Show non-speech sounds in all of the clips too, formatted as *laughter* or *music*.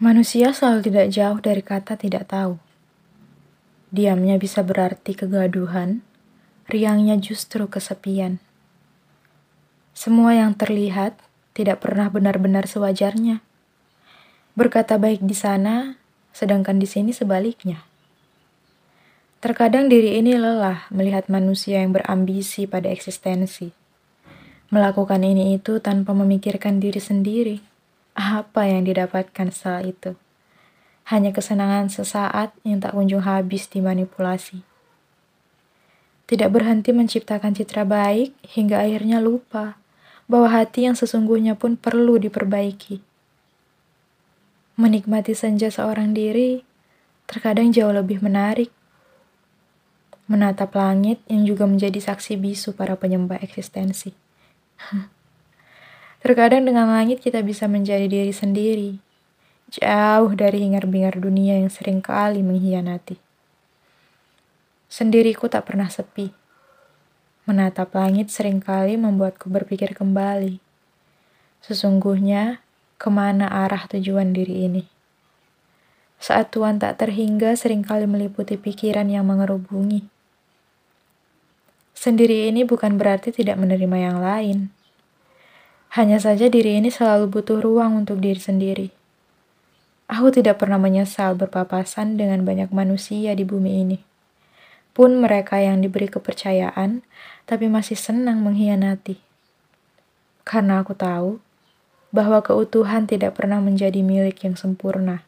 Manusia selalu tidak jauh dari kata tidak tahu. Diamnya bisa berarti kegaduhan, riangnya justru kesepian. Semua yang terlihat tidak pernah benar-benar sewajarnya. Berkata baik di sana, sedangkan di sini sebaliknya. Terkadang diri ini lelah melihat manusia yang berambisi pada eksistensi. Melakukan ini itu tanpa memikirkan diri sendiri apa yang didapatkan setelah itu? Hanya kesenangan sesaat yang tak kunjung habis dimanipulasi. Tidak berhenti menciptakan citra baik hingga akhirnya lupa bahwa hati yang sesungguhnya pun perlu diperbaiki. Menikmati senja seorang diri terkadang jauh lebih menarik. Menatap langit yang juga menjadi saksi bisu para penyembah eksistensi. *laughs* Terkadang dengan langit kita bisa menjadi diri sendiri, jauh dari hingar-bingar dunia yang sering kali mengkhianati. Sendiriku tak pernah sepi. Menatap langit sering kali membuatku berpikir kembali. Sesungguhnya, ke mana arah tujuan diri ini? Saat Tuhan tak terhingga sering kali meliputi pikiran yang mengerubungi. Sendiri ini bukan berarti tidak menerima yang lain hanya saja diri ini selalu butuh ruang untuk diri sendiri. Aku tidak pernah menyesal berpapasan dengan banyak manusia di bumi ini. Pun mereka yang diberi kepercayaan, tapi masih senang mengkhianati. Karena aku tahu bahwa keutuhan tidak pernah menjadi milik yang sempurna.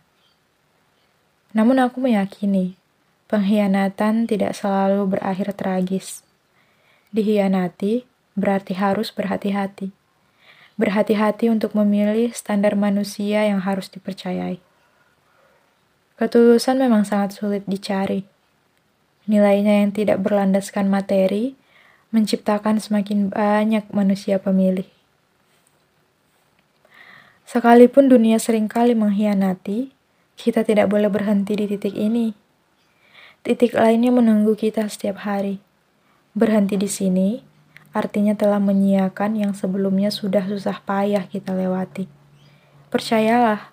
Namun aku meyakini pengkhianatan tidak selalu berakhir tragis. Dihianati berarti harus berhati-hati berhati-hati untuk memilih standar manusia yang harus dipercayai. Ketulusan memang sangat sulit dicari. Nilainya yang tidak berlandaskan materi menciptakan semakin banyak manusia pemilih. Sekalipun dunia sering kali mengkhianati, kita tidak boleh berhenti di titik ini. Titik lainnya menunggu kita setiap hari. Berhenti di sini artinya telah menyiakan yang sebelumnya sudah susah payah kita lewati. Percayalah,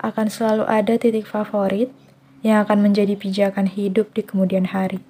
akan selalu ada titik favorit yang akan menjadi pijakan hidup di kemudian hari.